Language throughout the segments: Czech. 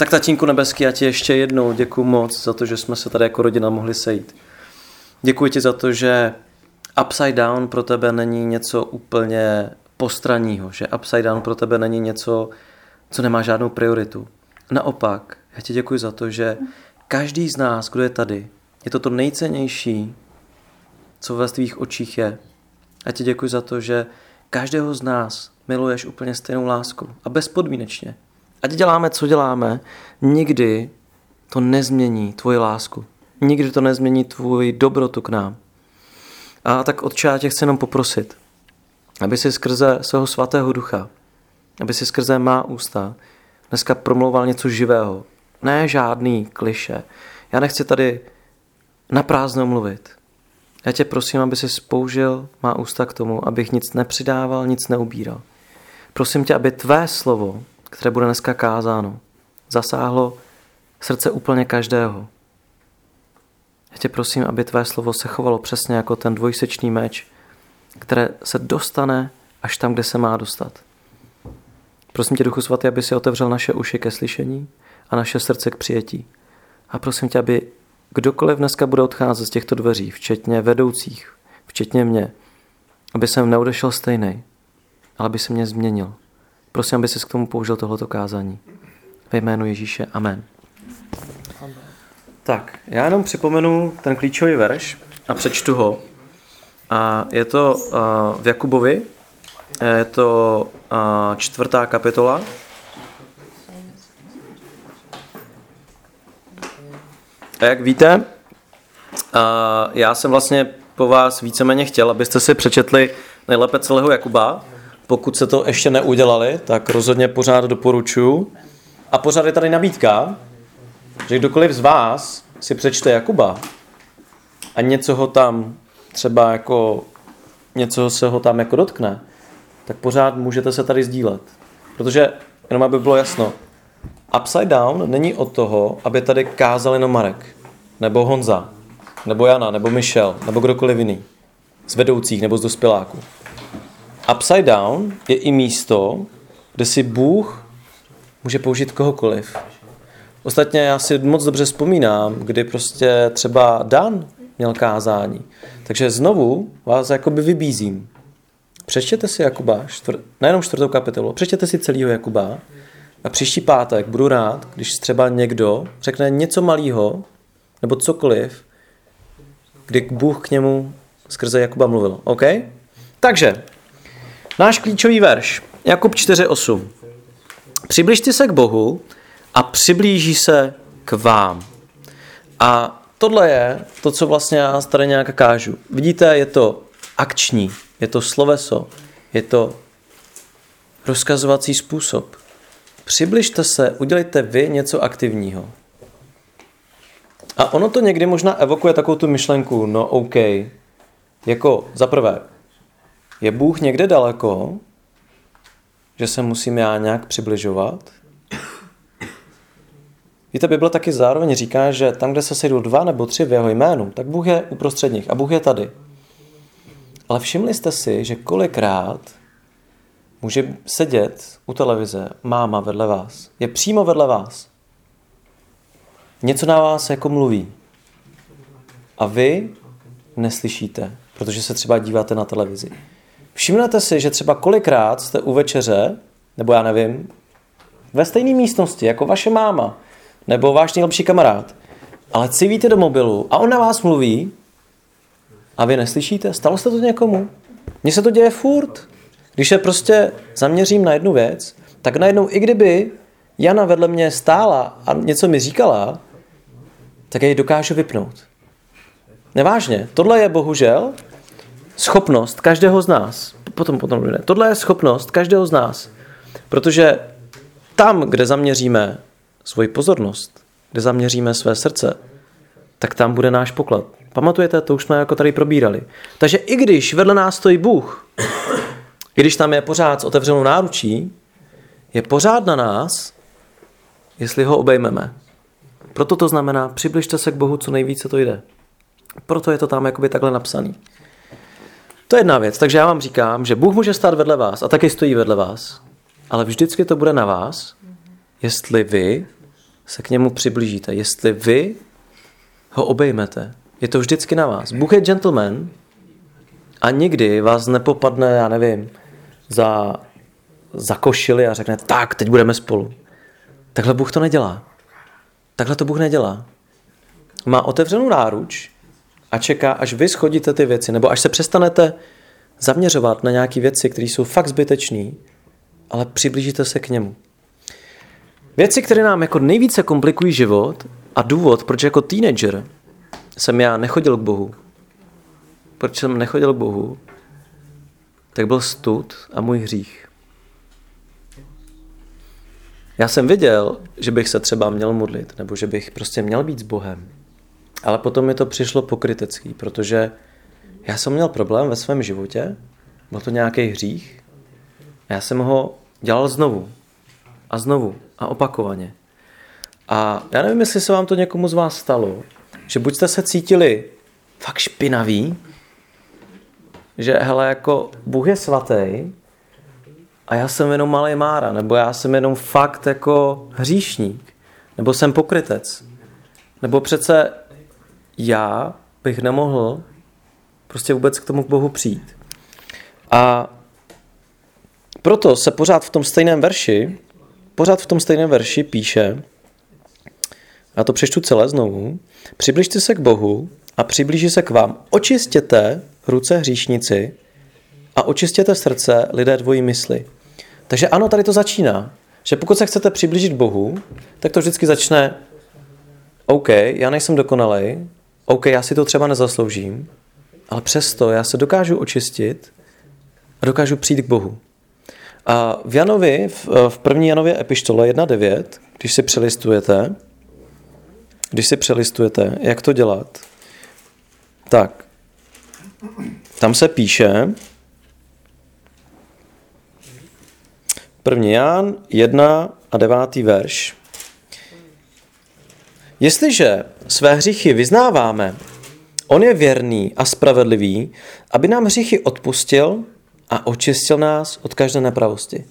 Tak tatínku nebeský, já ti ještě jednou děkuji moc za to, že jsme se tady jako rodina mohli sejít. Děkuji ti za to, že upside down pro tebe není něco úplně postraního, že upside down pro tebe není něco, co nemá žádnou prioritu. Naopak, já ti děkuji za to, že každý z nás, kdo je tady, je to to nejcennější, co ve tvých očích je. A ti děkuji za to, že každého z nás miluješ úplně stejnou láskou a bezpodmínečně. Ať děláme, co děláme, nikdy to nezmění tvoji lásku. Nikdy to nezmění tvůj dobrotu k nám. A tak od já tě chci jenom poprosit, aby si skrze svého svatého ducha, aby si skrze má ústa dneska promlouval něco živého. Ne žádný kliše. Já nechci tady na prázdno mluvit. Já tě prosím, aby si spoužil má ústa k tomu, abych nic nepřidával, nic neubíral. Prosím tě, aby tvé slovo, které bude dneska kázáno, zasáhlo srdce úplně každého. Já tě prosím, aby tvé slovo se chovalo přesně jako ten dvojsečný meč, které se dostane až tam, kde se má dostat. Prosím tě, Duchu Svatý, aby si otevřel naše uši ke slyšení a naše srdce k přijetí. A prosím tě, aby kdokoliv dneska bude odcházet z těchto dveří, včetně vedoucích, včetně mě, aby jsem neodešel stejný, ale aby se mě změnil. Prosím, aby si k tomu použil tohleto kázání. Ve jménu Ježíše. Amen. Tak, já jenom připomenu ten klíčový verš a přečtu ho. A je to v Jakubovi, je to čtvrtá kapitola. A jak víte, já jsem vlastně po vás víceméně chtěl, abyste si přečetli nejlépe celého Jakuba. Pokud se to ještě neudělali, tak rozhodně pořád doporučuji. A pořád je tady nabídka, že kdokoliv z vás si přečte Jakuba a něco ho tam třeba jako něco se ho tam jako dotkne, tak pořád můžete se tady sdílet. Protože, jenom aby bylo jasno, Upside Down není od toho, aby tady kázal jenom Marek, nebo Honza, nebo Jana, nebo Michel, nebo kdokoliv jiný, z vedoucích nebo z dospěláků. Upside Down je i místo, kde si Bůh může použít kohokoliv. Ostatně já si moc dobře vzpomínám, kdy prostě třeba Dan měl kázání. Takže znovu vás jakoby vybízím. Přečtěte si Jakuba, čtvr, nejenom čtvrtou kapitolu, přečtěte si celýho Jakuba a příští pátek budu rád, když třeba někdo řekne něco malého nebo cokoliv, kdy Bůh k němu skrze Jakuba mluvil. OK? Takže, náš klíčový verš, Jakub 4.8. Přibližte se k Bohu a přiblíží se k vám. A tohle je to, co vlastně já tady nějak kážu. Vidíte, je to akční, je to sloveso, je to rozkazovací způsob. Přibližte se, udělejte vy něco aktivního. A ono to někdy možná evokuje takovou tu myšlenku, no OK, jako za prvé, je Bůh někde daleko, že se musím já nějak přibližovat? Víte, Bible taky zároveň říká, že tam, kde se sejdou dva nebo tři v jeho jménu, tak Bůh je uprostřed nich a Bůh je tady. Ale všimli jste si, že kolikrát může sedět u televize máma vedle vás. Je přímo vedle vás. Něco na vás jako mluví. A vy neslyšíte, protože se třeba díváte na televizi. Všimnete si, že třeba kolikrát jste u večeře, nebo já nevím, ve stejné místnosti jako vaše máma, nebo váš nejlepší kamarád, ale civíte do mobilu a on na vás mluví a vy neslyšíte? Stalo se to někomu? Mně se to děje furt. Když se prostě zaměřím na jednu věc, tak najednou i kdyby Jana vedle mě stála a něco mi říkala, tak já ji dokážu vypnout. Nevážně. Tohle je bohužel schopnost každého z nás. Potom, potom ne. Tohle je schopnost každého z nás. Protože tam, kde zaměříme svoji pozornost, kde zaměříme své srdce, tak tam bude náš poklad. Pamatujete, to už jsme jako tady probírali. Takže i když vedle nás stojí Bůh, i když tam je pořád s otevřenou náručí, je pořád na nás, jestli ho obejmeme. Proto to znamená, přibližte se k Bohu, co nejvíce to jde. Proto je to tam jakoby takhle napsaný. To je jedna věc. Takže já vám říkám, že Bůh může stát vedle vás a taky stojí vedle vás, ale vždycky to bude na vás, jestli vy se k němu přiblížíte, jestli vy ho obejmete. Je to vždycky na vás. Bůh je gentleman a nikdy vás nepopadne, já nevím, za, za košily a řekne, tak, teď budeme spolu. Takhle Bůh to nedělá. Takhle to Bůh nedělá. Má otevřenou náruč a čeká, až vy schodíte ty věci, nebo až se přestanete zaměřovat na nějaké věci, které jsou fakt zbytečné, ale přiblížíte se k němu. Věci, které nám jako nejvíce komplikují život a důvod, proč jako teenager jsem já nechodil k Bohu, proč jsem nechodil k Bohu, tak byl stud a můj hřích. Já jsem viděl, že bych se třeba měl modlit, nebo že bych prostě měl být s Bohem. Ale potom mi to přišlo pokrytecký, protože já jsem měl problém ve svém životě, byl to nějaký hřích, a já jsem ho dělal znovu a znovu a opakovaně. A já nevím, jestli se vám to někomu z vás stalo, že buď jste se cítili fakt špinaví, že hele, jako Bůh je svatý a já jsem jenom malý mára, nebo já jsem jenom fakt jako hříšník, nebo jsem pokrytec, nebo přece já bych nemohl prostě vůbec k tomu k Bohu přijít. A proto se pořád v tom stejném verši, pořád v tom stejném verši píše, já to přečtu celé znovu, přibližte se k Bohu a přiblíží se k vám. Očistěte ruce hříšnici a očistěte srdce lidé dvojí mysli. Takže ano, tady to začíná. Že pokud se chcete přiblížit Bohu, tak to vždycky začne OK, já nejsem dokonalej, OK, já si to třeba nezasloužím, ale přesto já se dokážu očistit a dokážu přijít k Bohu. A v Janovi, v, v první Janově epištole 1.9, když si přelistujete, když si přelistujete, jak to dělat, tak tam se píše, první Jan 1 a 9. verš. Jestliže své hříchy vyznáváme, on je věrný a spravedlivý, aby nám hříchy odpustil a očistil nás od každé nepravosti.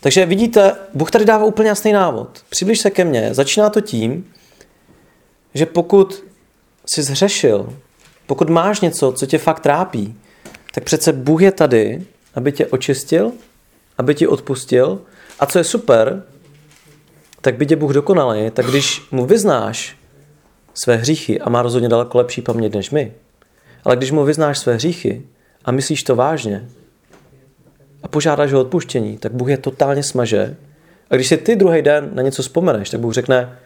Takže vidíte, Bůh tady dává úplně jasný návod. Přibliž se ke mně. Začíná to tím, že pokud jsi zřešil, pokud máš něco, co tě fakt trápí, tak přece Bůh je tady, aby tě očistil, aby ti odpustil. A co je super, tak by tě Bůh dokonalý, tak když mu vyznáš své hříchy a má rozhodně daleko lepší paměť než my, ale když mu vyznáš své hříchy a myslíš to vážně a požádáš o odpuštění, tak Bůh je totálně smaže. A když si ty druhý den na něco vzpomeneš, tak Bůh řekne,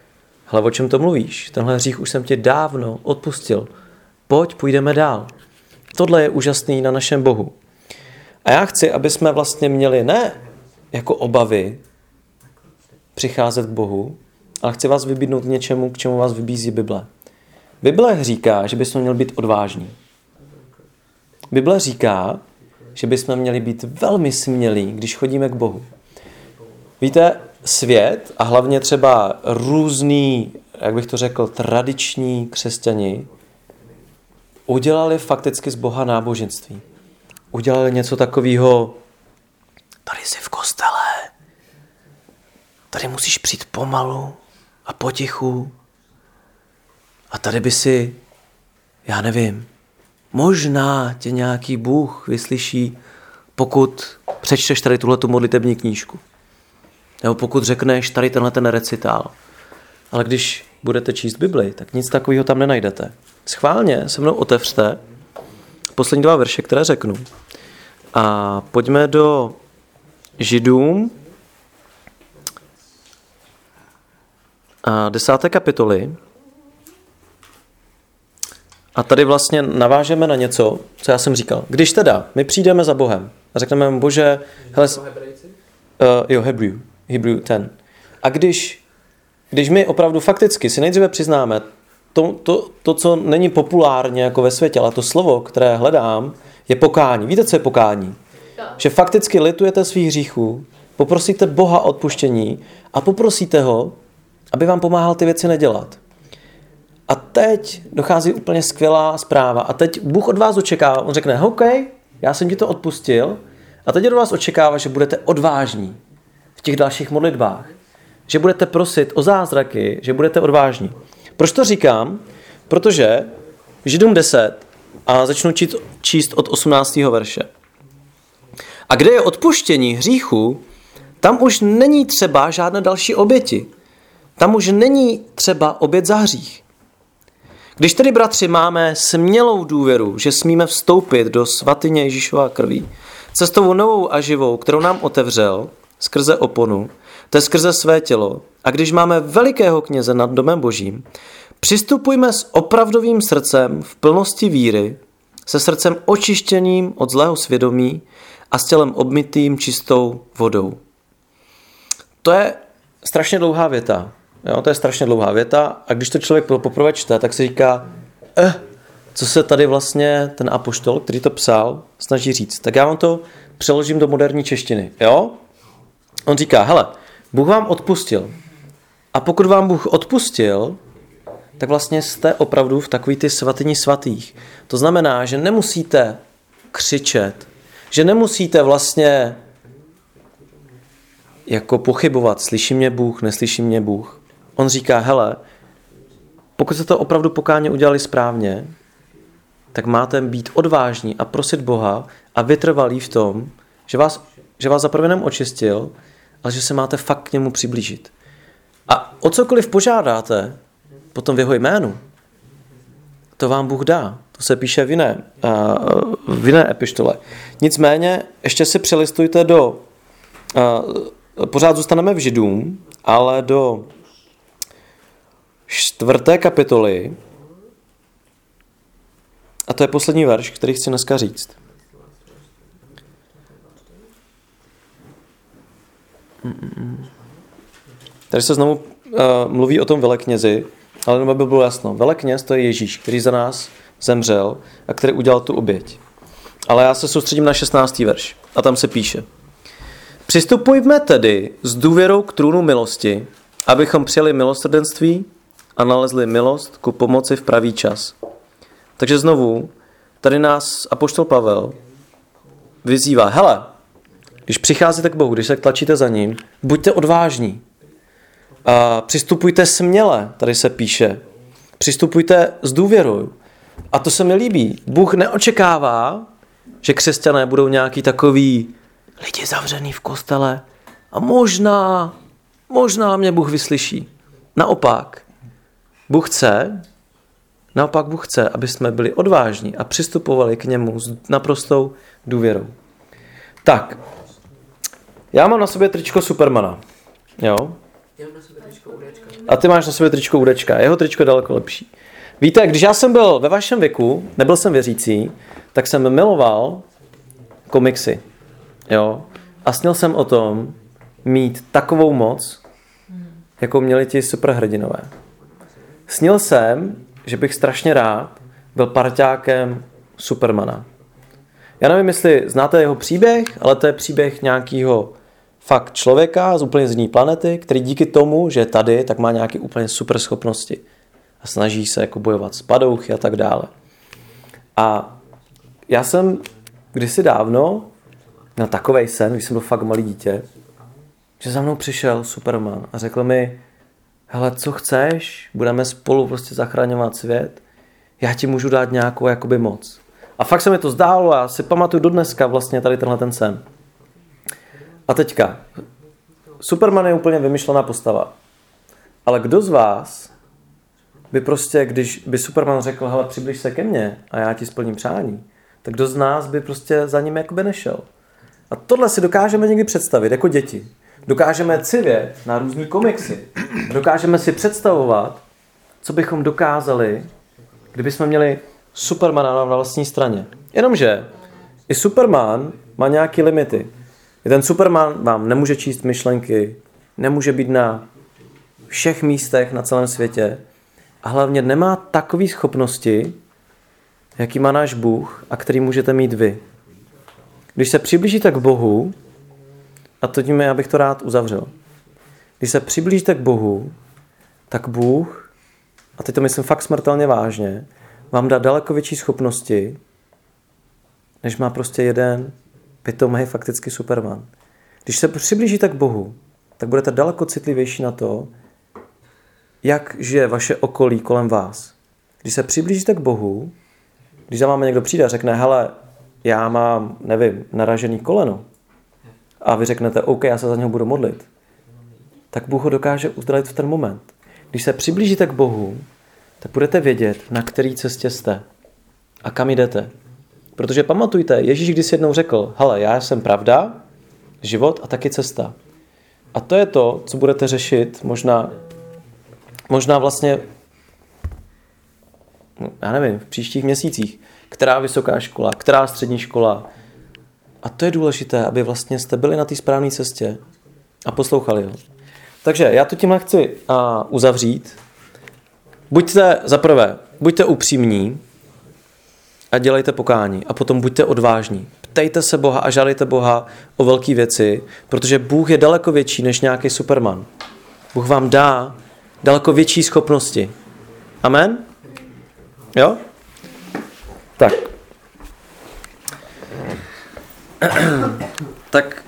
hele, o čem to mluvíš? Tenhle hřích už jsem ti dávno odpustil. Pojď, půjdeme dál. Tohle je úžasný na našem Bohu. A já chci, aby jsme vlastně měli ne jako obavy přicházet k Bohu, ale chci vás vybídnout k něčemu, k čemu vás vybízí Bible. Bible říká, že bychom měli být odvážní. Bible říká, že bychom měli být velmi smělí, když chodíme k Bohu. Víte, svět a hlavně třeba různý, jak bych to řekl, tradiční křesťani udělali fakticky z Boha náboženství. Udělali něco takového, tady jsi v tady musíš přijít pomalu a potichu a tady by si, já nevím, možná tě nějaký Bůh vyslyší, pokud přečteš tady tuhle modlitební knížku. Nebo pokud řekneš tady tenhle ten recitál. Ale když budete číst Bibli, tak nic takového tam nenajdete. Schválně se mnou otevřte poslední dva verše, které řeknu. A pojďme do Židům desáté kapitoly. A tady vlastně navážeme na něco, co já jsem říkal. Když teda my přijdeme za Bohem a řekneme mu, bože, hele, uh, jo, Hebrew, Hebrew 10. A když, když my opravdu fakticky si nejdříve přiznáme to, to, to, co není populárně jako ve světě, ale to slovo, které hledám, je pokání. Víte, co je pokání? Že fakticky litujete svých hříchů, poprosíte Boha o odpuštění a poprosíte ho, aby vám pomáhal ty věci nedělat. A teď dochází úplně skvělá zpráva. A teď Bůh od vás očekává, on řekne, OK, já jsem ti to odpustil, a teď od vás očekává, že budete odvážní v těch dalších modlitbách. že budete prosit o zázraky, že budete odvážní. Proč to říkám? Protože Židům 10 a začnu číst, číst od 18. verše. A kde je odpuštění hříchu, tam už není třeba žádné další oběti. Tam už není třeba obět za hřích. Když tedy, bratři, máme smělou důvěru, že smíme vstoupit do svatyně Ježíšova krví, cestovou novou a živou, kterou nám otevřel skrze oponu, to je skrze své tělo, a když máme velikého kněze nad domem božím, přistupujme s opravdovým srdcem v plnosti víry, se srdcem očištěným od zlého svědomí a s tělem obmytým čistou vodou. To je strašně dlouhá věta. Jo, to je strašně dlouhá věta a když to člověk poprvé čte, tak si říká, eh, co se tady vlastně ten apoštol, který to psal, snaží říct. Tak já vám to přeložím do moderní češtiny. Jo? On říká, hele, Bůh vám odpustil. A pokud vám Bůh odpustil, tak vlastně jste opravdu v takový ty svatyni svatých. To znamená, že nemusíte křičet, že nemusíte vlastně jako pochybovat, slyší mě Bůh, neslyší mě Bůh. On říká, hele, pokud jste to opravdu pokáně udělali správně, tak máte být odvážní a prosit Boha a vytrvalý v tom, že vás, že vás zaprvé jenom očistil, ale že se máte fakt k němu přiblížit. A o cokoliv požádáte, potom v jeho jménu, to vám Bůh dá. To se píše v jiné, uh, v jiné epištole. Nicméně, ještě si přelistujte do, uh, pořád zůstaneme v Židům, ale do čtvrté kapitoly, a to je poslední verš, který chci dneska říct. Tady se znovu uh, mluví o tom veleknězi, ale aby bylo jasno. Velekněz to je Ježíš, který za nás zemřel a který udělal tu oběť. Ale já se soustředím na 16. verš a tam se píše. Přistupujme tedy s důvěrou k trůnu milosti, abychom přijali milosrdenství a nalezli milost ku pomoci v pravý čas. Takže znovu, tady nás apoštol Pavel vyzývá, hele, když přicházíte k Bohu, když se tlačíte za ním, buďte odvážní. A přistupujte směle, tady se píše. Přistupujte s důvěrou. A to se mi líbí. Bůh neočekává, že křesťané budou nějaký takový lidi zavřený v kostele a možná, možná mě Bůh vyslyší. Naopak, Bůh chce, naopak Bůh chce, aby jsme byli odvážní a přistupovali k němu s naprostou důvěrou. Tak, já mám na sobě tričko Supermana. Jo? A ty máš na sobě tričko Udečka. Jeho tričko je daleko lepší. Víte, když já jsem byl ve vašem věku, nebyl jsem věřící, tak jsem miloval komiksy. Jo? A snil jsem o tom mít takovou moc, jako měli ti superhrdinové. Snil jsem, že bych strašně rád byl parťákem Supermana. Já nevím, jestli znáte jeho příběh, ale to je příběh nějakého fakt člověka z úplně z jiné planety, který díky tomu, že je tady, tak má nějaké úplně super schopnosti. A snaží se jako bojovat s padouchy a tak dále. A já jsem kdysi dávno na takovej sen, když jsem byl fakt malý dítě, že za mnou přišel Superman a řekl mi, hele, co chceš, budeme spolu prostě zachraňovat svět, já ti můžu dát nějakou jakoby moc. A fakt se mi to zdálo a si pamatuju do dneska vlastně tady tenhle ten sen. A teďka, Superman je úplně vymyšlená postava. Ale kdo z vás by prostě, když by Superman řekl, hele, přibliž se ke mně a já ti splním přání, tak kdo z nás by prostě za ním jakoby nešel? A tohle si dokážeme někdy představit jako děti. Dokážeme civět na různý komiksy. Dokážeme si představovat, co bychom dokázali, kdyby jsme měli Supermana na vlastní straně. Jenomže i Superman má nějaké limity. Ten Superman vám nemůže číst myšlenky, nemůže být na všech místech na celém světě a hlavně nemá takové schopnosti, jaký má náš Bůh a který můžete mít vy. Když se přiblížíte k Bohu, a to tím je, abych to rád uzavřel. Když se přiblížíte k Bohu, tak Bůh, a teď to myslím fakt smrtelně vážně, vám dá daleko větší schopnosti, než má prostě jeden pitomý fakticky Superman. Když se přiblížíte k Bohu, tak budete daleko citlivější na to, jak žije vaše okolí kolem vás. Když se přiblížíte k Bohu, když za vámi někdo přijde a řekne, hele, já mám, nevím, naražený koleno, a vy řeknete, OK, já se za něho budu modlit, tak Bůh ho dokáže uzdravit v ten moment. Když se přiblížíte k Bohu, tak budete vědět, na který cestě jste a kam jdete. Protože pamatujte, Ježíš když jednou řekl, hele, já jsem pravda, život a taky cesta. A to je to, co budete řešit možná, možná vlastně, no, já nevím, v příštích měsících. Která vysoká škola, která střední škola. A to je důležité, aby vlastně jste byli na té správné cestě a poslouchali ho. Takže já to tímhle chci uzavřít. Buďte za prvé, buďte upřímní a dělejte pokání a potom buďte odvážní. Ptejte se Boha a žádejte Boha o velké věci, protože Bůh je daleko větší než nějaký superman. Bůh vám dá daleko větší schopnosti. Amen? Jo? Tak. tak,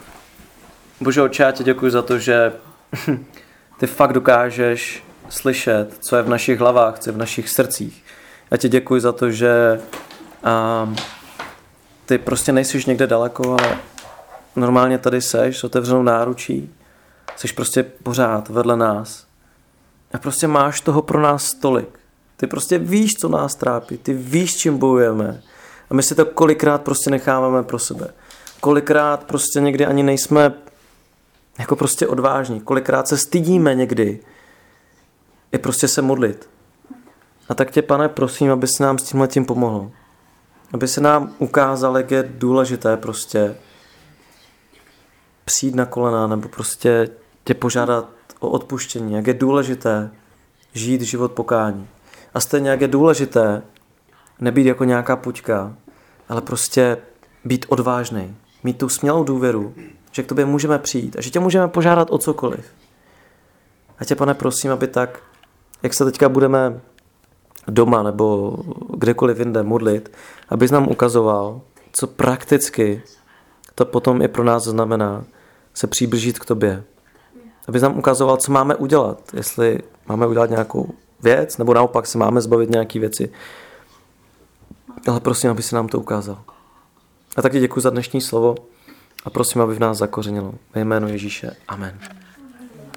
Bože oče, já děkuji za to, že ty fakt dokážeš slyšet, co je v našich hlavách, co je v našich srdcích. Já ti děkuji za to, že um, ty prostě nejsiš někde daleko, ale normálně tady seš s otevřenou náručí, jsi prostě pořád vedle nás. A prostě máš toho pro nás tolik. Ty prostě víš, co nás trápí, ty víš, čím bojujeme. A my si to kolikrát prostě necháváme pro sebe. Kolikrát prostě někdy ani nejsme jako prostě odvážní. Kolikrát se stydíme někdy. Je prostě se modlit. A tak tě, pane, prosím, aby si nám s tímhle tím pomohl. Aby se nám ukázal, jak je důležité prostě přijít na kolena nebo prostě tě požádat o odpuštění, jak je důležité žít život pokání. A stejně jak je důležité nebýt jako nějaká puťka, ale prostě být odvážný, mít tu smělou důvěru, že k tobě můžeme přijít a že tě můžeme požádat o cokoliv. A tě, pane, prosím, aby tak, jak se teďka budeme doma nebo kdekoliv jinde modlit, abys nám ukazoval, co prakticky to potom i pro nás znamená se přiblížit k tobě. Abys nám ukazoval, co máme udělat. Jestli máme udělat nějakou věc, nebo naopak se máme zbavit nějaký věci. Ale prosím, aby se nám to ukázal. A taky děkuji za dnešní slovo a prosím, aby v nás zakořenilo. Ve jménu Ježíše. Amen.